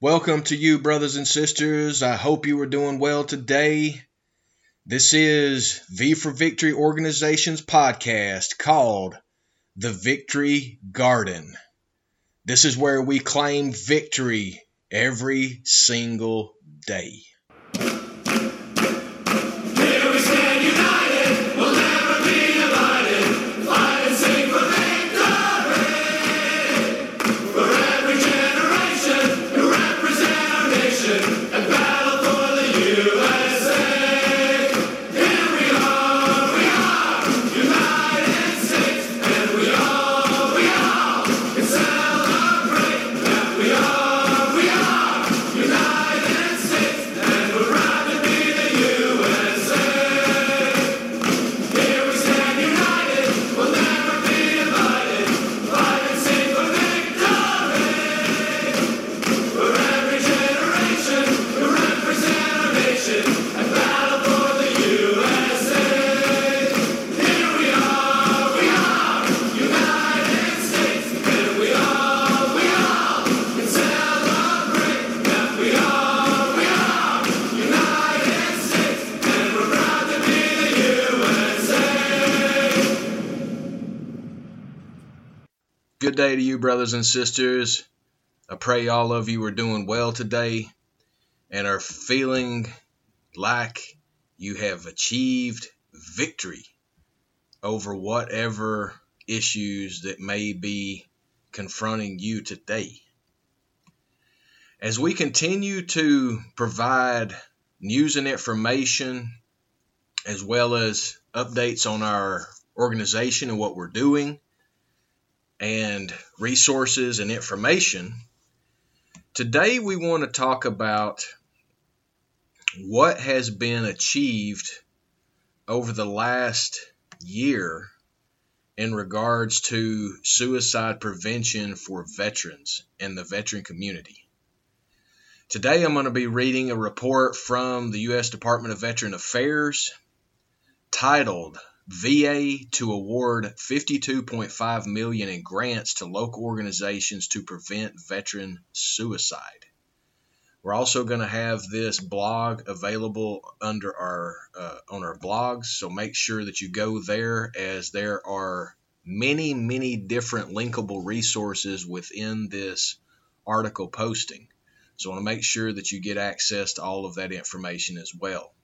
Welcome to you, brothers and sisters. I hope you are doing well today. This is V for Victory Organization's podcast called The Victory Garden. This is where we claim victory every single day. Brothers and sisters. I pray all of you are doing well today and are feeling like you have achieved victory over whatever issues that may be confronting you today. As we continue to provide news and information, as well as updates on our organization and what we're doing, and resources and information. Today, we want to talk about what has been achieved over the last year in regards to suicide prevention for veterans and the veteran community. Today, I'm going to be reading a report from the U.S. Department of Veteran Affairs titled VA to award 52.5 million in grants to local organizations to prevent veteran suicide. We're also going to have this blog available under our uh, on our blogs, so make sure that you go there as there are many many different linkable resources within this article posting. So I want to make sure that you get access to all of that information as well.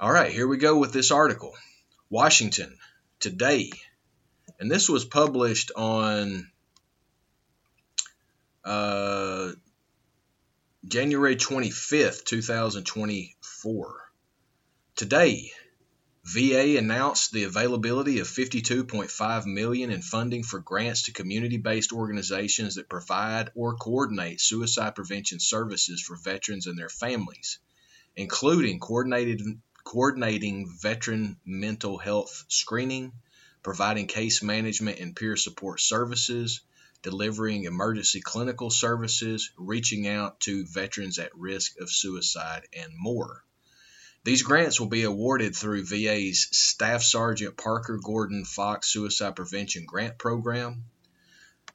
All right, here we go with this article. Washington today, and this was published on uh, January 25th, 2024. Today, VA announced the availability of 52.5 million in funding for grants to community-based organizations that provide or coordinate suicide prevention services for veterans and their families, including coordinated coordinating veteran mental health screening, providing case management and peer support services, delivering emergency clinical services, reaching out to veterans at risk of suicide, and more. These grants will be awarded through VA's Staff Sergeant Parker Gordon Fox Suicide Prevention Grant Program.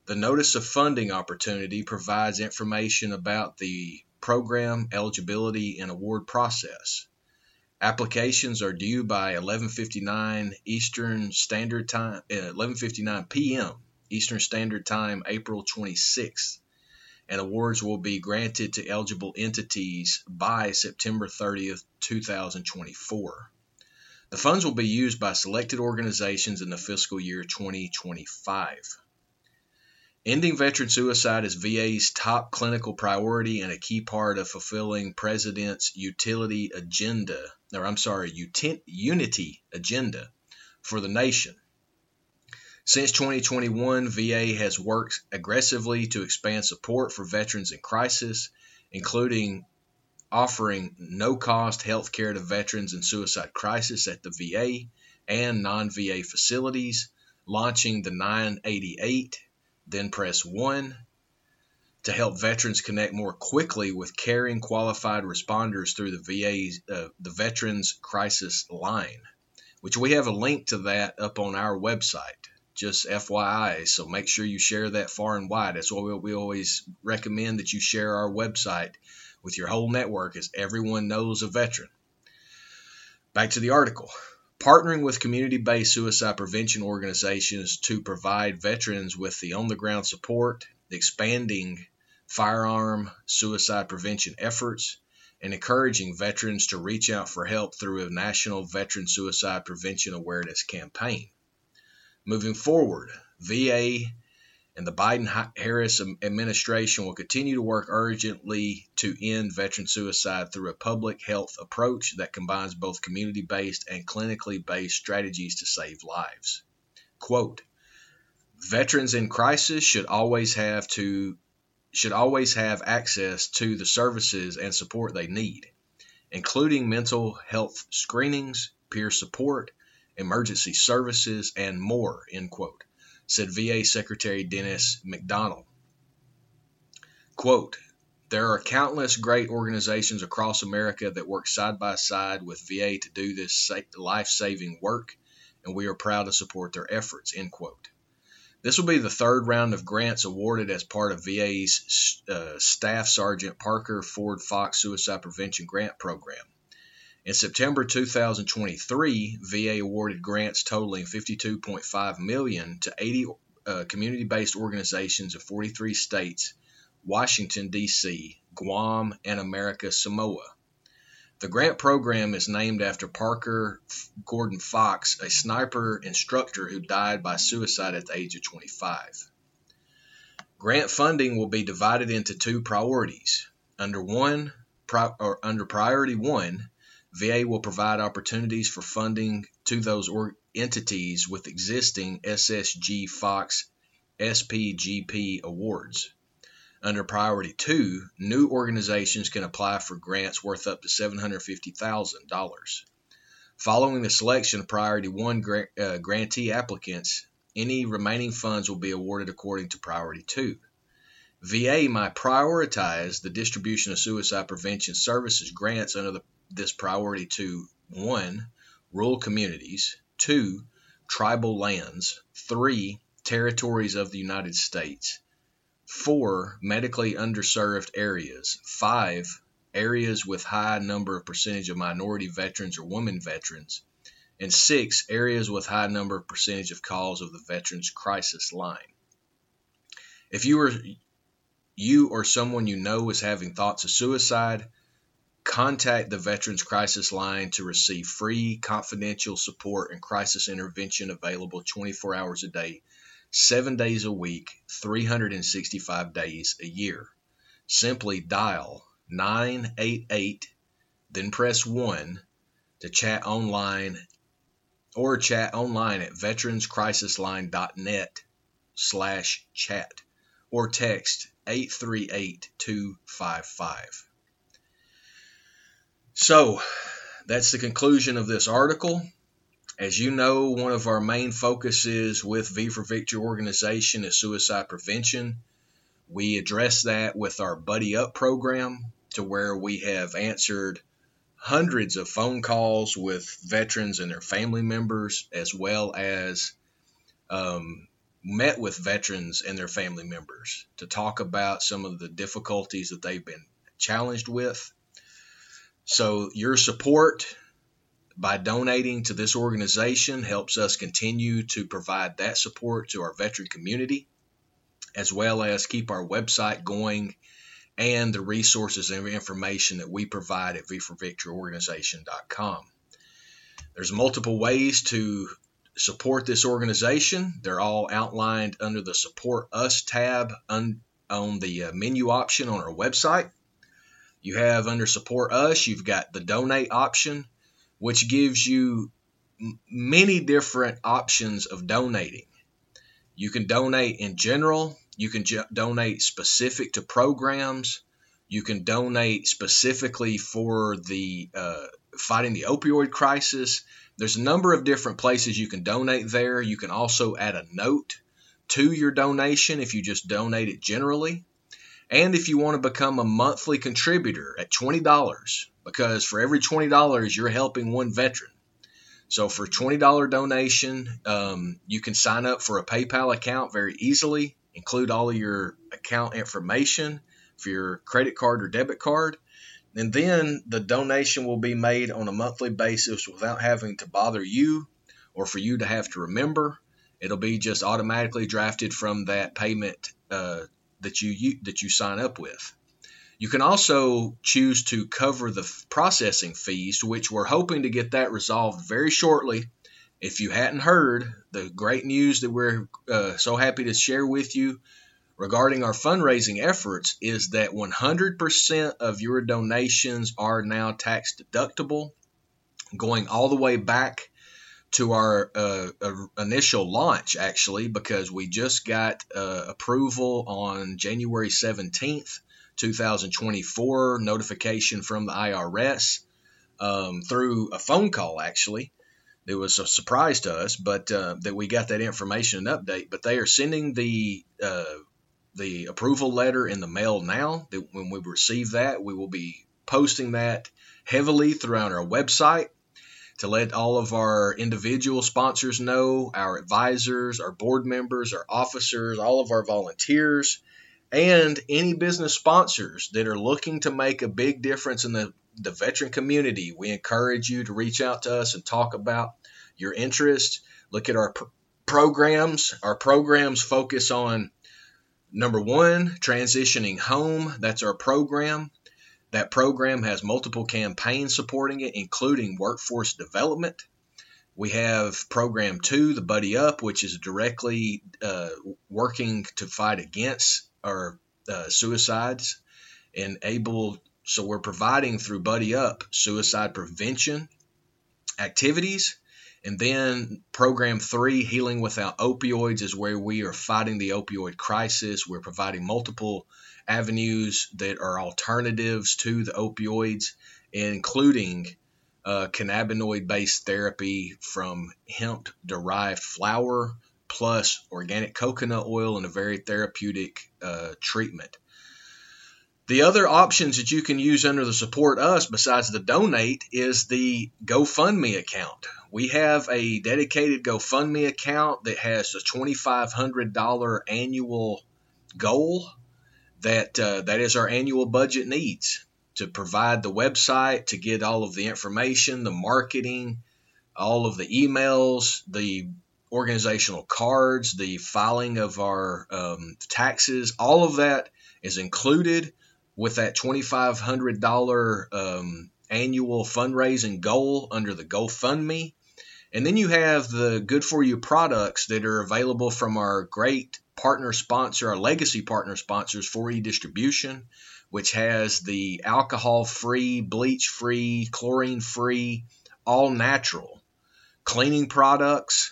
The Notice of Funding Opportunity provides information about the program eligibility and award process. Applications are due by 11:59 Eastern Standard Time, uh, 11:59 p.m. Eastern Standard Time, April 26th, and awards will be granted to eligible entities by September 30th, 2024. The funds will be used by selected organizations in the fiscal year 2025. Ending veteran suicide is VA's top clinical priority and a key part of fulfilling President's utility agenda, or I'm sorry, uti- unity agenda for the nation. Since 2021, VA has worked aggressively to expand support for veterans in crisis, including offering no cost health care to veterans in suicide crisis at the VA and non VA facilities, launching the 988 then press 1 to help veterans connect more quickly with caring qualified responders through the VA's uh, the Veterans Crisis Line, which we have a link to that up on our website. Just FYI. So make sure you share that far and wide. That's why we, we always recommend that you share our website with your whole network, as everyone knows a veteran. Back to the article. Partnering with community based suicide prevention organizations to provide veterans with the on the ground support, expanding firearm suicide prevention efforts, and encouraging veterans to reach out for help through a national veteran suicide prevention awareness campaign. Moving forward, VA and the Biden Harris administration will continue to work urgently to end veteran suicide through a public health approach that combines both community based and clinically based strategies to save lives. Quote Veterans in crisis should always have to should always have access to the services and support they need, including mental health screenings, peer support, emergency services, and more, end quote, said VA Secretary Dennis McDonald. Quote, there are countless great organizations across America that work side by side with VA to do this life saving work, and we are proud to support their efforts. End quote. This will be the third round of grants awarded as part of VA's uh, Staff Sergeant Parker Gordon Fox Suicide Prevention Grant Program. In September 2023, VA awarded grants totaling 52.5 million to 80 uh, community-based organizations in 43 states, Washington D.C., Guam, and America Samoa. The grant program is named after Parker Gordon Fox, a sniper instructor who died by suicide at the age of 25. Grant funding will be divided into two priorities. Under one, or under priority one, VA will provide opportunities for funding to those entities with existing SSG Fox SPGP awards. Under Priority 2, new organizations can apply for grants worth up to $750,000. Following the selection of Priority 1 gra- uh, grantee applicants, any remaining funds will be awarded according to Priority 2. VA might prioritize the distribution of suicide prevention services grants under the, this Priority to 1. Rural communities, 2. Tribal lands, 3. Territories of the United States, Four, medically underserved areas. Five, areas with high number of percentage of minority veterans or women veterans. And six, areas with high number of percentage of calls of the Veterans Crisis Line. If you are you or someone you know is having thoughts of suicide, contact the Veterans Crisis Line to receive free confidential support and crisis intervention available 24 hours a day seven days a week, 365 days a year. Simply dial 988, then press 1 to chat online or chat online at veteranscrisisline.net slash chat or text 838-255. So that's the conclusion of this article. As you know, one of our main focuses with V for Victory organization is suicide prevention. We address that with our Buddy Up program, to where we have answered hundreds of phone calls with veterans and their family members, as well as um, met with veterans and their family members to talk about some of the difficulties that they've been challenged with. So, your support by donating to this organization helps us continue to provide that support to our veteran community, as well as keep our website going and the resources and information that we provide at v4victoryorganization.com. There's multiple ways to support this organization. They're all outlined under the Support Us tab on, on the uh, menu option on our website. You have under Support Us, you've got the donate option which gives you many different options of donating. You can donate in general, you can donate specific to programs, you can donate specifically for the uh, fighting the opioid crisis. There's a number of different places you can donate there. You can also add a note to your donation if you just donate it generally. And if you want to become a monthly contributor at $20, because for every $20 you're helping one veteran. So for $20 donation, um, you can sign up for a PayPal account very easily, include all of your account information for your credit card or debit card. And then the donation will be made on a monthly basis without having to bother you or for you to have to remember. It'll be just automatically drafted from that payment uh, that you, you that you sign up with. You can also choose to cover the processing fees, which we're hoping to get that resolved very shortly. If you hadn't heard, the great news that we're uh, so happy to share with you regarding our fundraising efforts is that 100% of your donations are now tax deductible, going all the way back to our uh, initial launch, actually, because we just got uh, approval on January 17th 2024 notification from the IRS um, through a phone call, actually. It was a surprise to us, but uh, that we got that information and update. But they are sending the uh, the approval letter in the mail now. That when we receive that, we will be posting that heavily throughout our website to let all of our individual sponsors know, our advisors, our board members, our officers, all of our volunteers, and any business sponsors that are looking to make a big difference in the, the veteran community. We encourage you to reach out to us and talk about your interest. Look at our pr- programs. Our programs focus on number one, transitioning home. That's our program. That program has multiple campaigns supporting it, including workforce development. We have program two, the Buddy Up, which is directly uh, working to fight against or uh, suicides and able so we're providing through buddy up suicide prevention activities and then program three healing without opioids is where we are fighting the opioid crisis we're providing multiple avenues that are alternatives to the opioids including uh, cannabinoid based therapy from hemp derived flower plus organic coconut oil and a very therapeutic uh, treatment. The other options that you can use under the support us besides the donate is the GoFundMe account. We have a dedicated GoFundMe account that has a $2,500 annual goal. That uh, that is our annual budget needs to provide the website, to get all of the information, the marketing, all of the emails, the organizational cards, the filing of our um, taxes, all of that is included with that $2,500 um, annual fundraising goal under the GoFundMe. And then you have the good for you products that are available from our great partner sponsor, our legacy partner sponsors, 4E Distribution, which has the alcohol free, bleach free, chlorine free, all natural cleaning products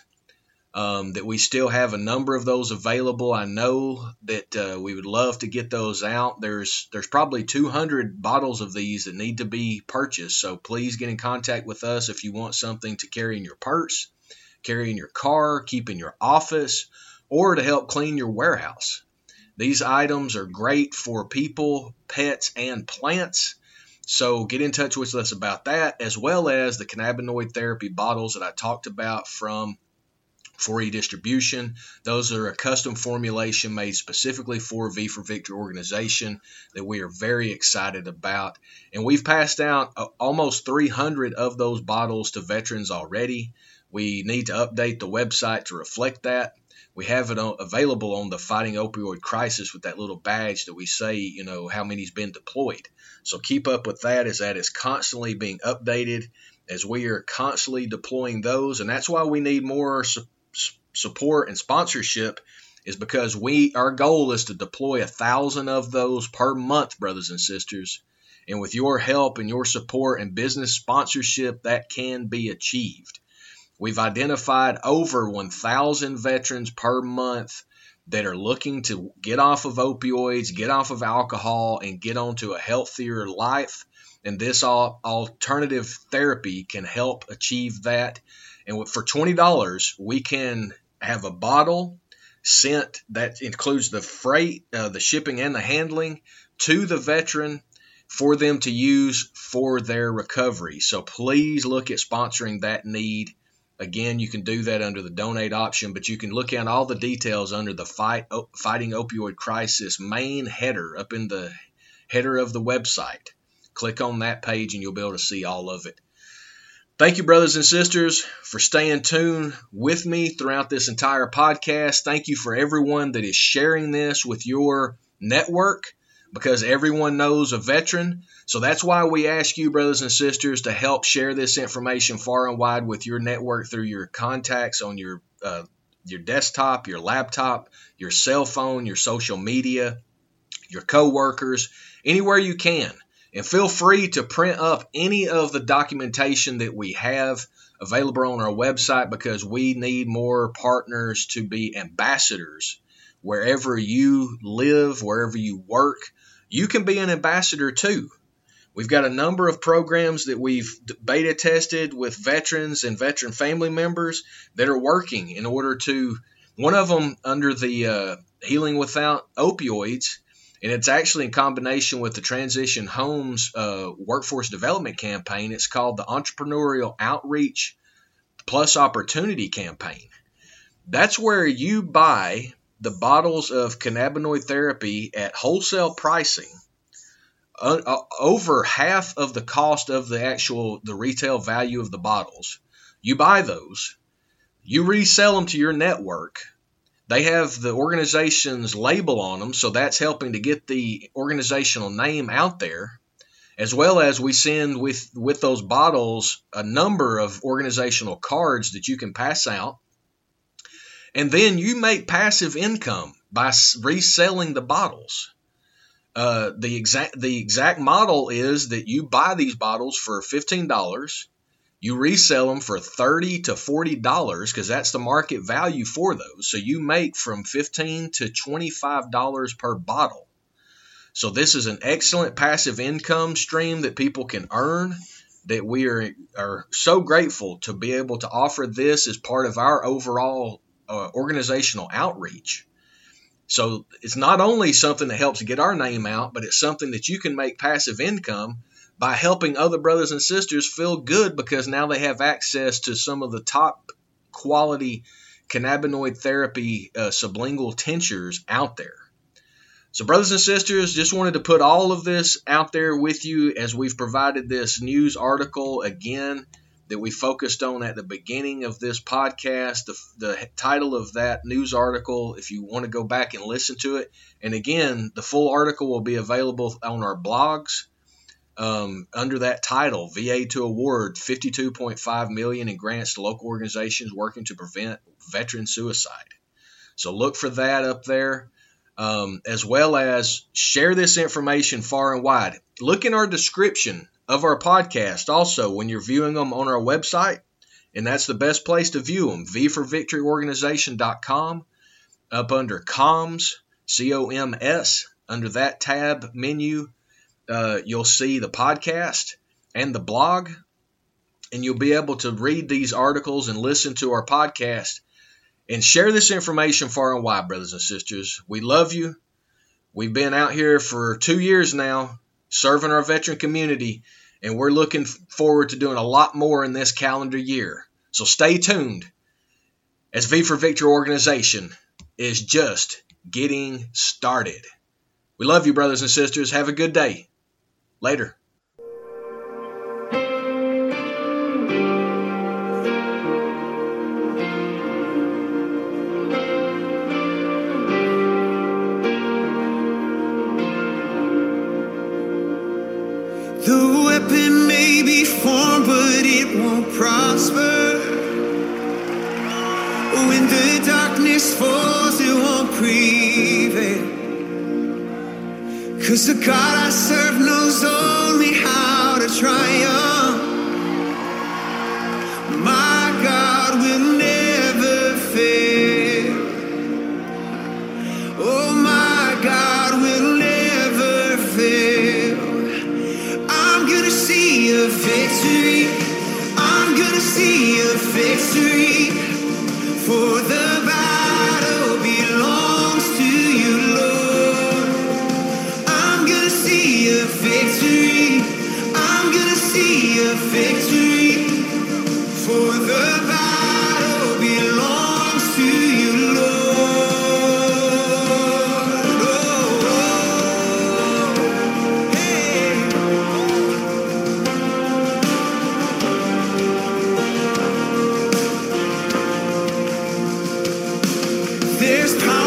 um, that we still have a number of those available. I know that uh, we would love to get those out. There's there's probably 200 bottles of these that need to be purchased. So please get in contact with us if you want something to carry in your purse, carry in your car, keep in your office, or to help clean your warehouse. These items are great for people, pets, and plants. So get in touch with us about that, as well as the cannabinoid therapy bottles that I talked about from 4E distribution. Those are a custom formulation made specifically for V for Victory organization that we are very excited about. And we've passed out uh, almost 300 of those bottles to veterans already. We need to update the website to reflect that. We have it available on the Fighting Opioid Crisis with that little badge that we say, you know, how many's been deployed. So keep up with that as that is constantly being updated as we are constantly deploying those. And that's why we need more support and sponsorship is because we our goal is to deploy a thousand of those per month, brothers and sisters. And with your help and your support and business sponsorship, that can be achieved. We've identified over 1,000 veterans per month that are looking to get off of opioids, get off of alcohol, and get onto a healthier life. And this alternative therapy can help achieve that. And for $20, we can have a bottle sent that includes the freight, uh, the shipping, and the handling to the veteran for them to use for their recovery. So please look at sponsoring that need Again, you can do that under the donate option, but you can look at all the details under the fight fighting opioid crisis main header up in the header of the website. Click on that page and you'll be able to see all of it. Thank you, brothers and sisters, for staying tuned with me throughout this entire podcast. Thank you for everyone that is sharing this with your network because everyone knows a veteran. So that's why we ask you, brothers and sisters, to help share this information far and wide with your network through your contacts on your uh, your desktop, your laptop, your cell phone, your social media, your coworkers, anywhere you can. And feel free to print up any of the documentation that we have available on our website because we need more partners to be ambassadors wherever you live, wherever you work. You can be an ambassador too. We've got a number of programs that we've beta tested with veterans and veteran family members that are working in order to. One of them under the uh, Healing Without Opioids and it's actually in combination with the Transition Homes uh, Workforce Development Campaign. It's called the Entrepreneurial Outreach Plus Opportunity Campaign. That's where you buy the bottles of cannabinoid therapy at wholesale pricing. Uh, over half of the cost of the actual the retail value of the bottles you buy those you resell them to your network they have the organization's label on them, so that's helping to get the organizational name out there, as well as we send with with those bottles a number of organizational cards that you can pass out, and then you make passive income by reselling the bottles. Uh, the exact the exact model is that you buy these bottles for fifteen dollars you resell them for 30 to 40 dollars because that's the market value for those. So you make from 15 to 25 dollars per bottle. So this is an excellent passive income stream that people can earn that we are, are so grateful to be able to offer this as part of our overall uh, organizational outreach. So it's not only something that helps get our name out but it's something that you can make passive income by helping other brothers and sisters feel good because now they have access to some of the top quality cannabinoid therapy uh, sublingual tinctures out there. So, brothers and sisters, just wanted to put all of this out there with you as we've provided this news article again that we focused on at the beginning of this podcast. The, the title of that news article, if you want to go back and listen to it, and again, the full article will be available on our blogs um, under that title, VA to award 52.5 million in grants to local organizations working to prevent veteran suicide. So look for that up there, um, as well as share this information far and wide. Look in our description of our podcast also when you're viewing them on our website, and that's the best place to view them. V for Victory up under comms, C O M S, under that tab menu uh, you'll see the podcast and the blog, and you'll be able to read these articles and listen to our podcast and share this information far and wide, brothers and sisters. We love you. We've been out here for two years now serving our veteran community, and we're looking forward to doing a lot more in this calendar year. So stay tuned as V for Victory organization is just getting started. We love you, brothers and sisters. Have a good day. Later. The weapon may be formed, but it won't prosper. When the darkness falls, it won't prevail. Cause the God I serve only There's power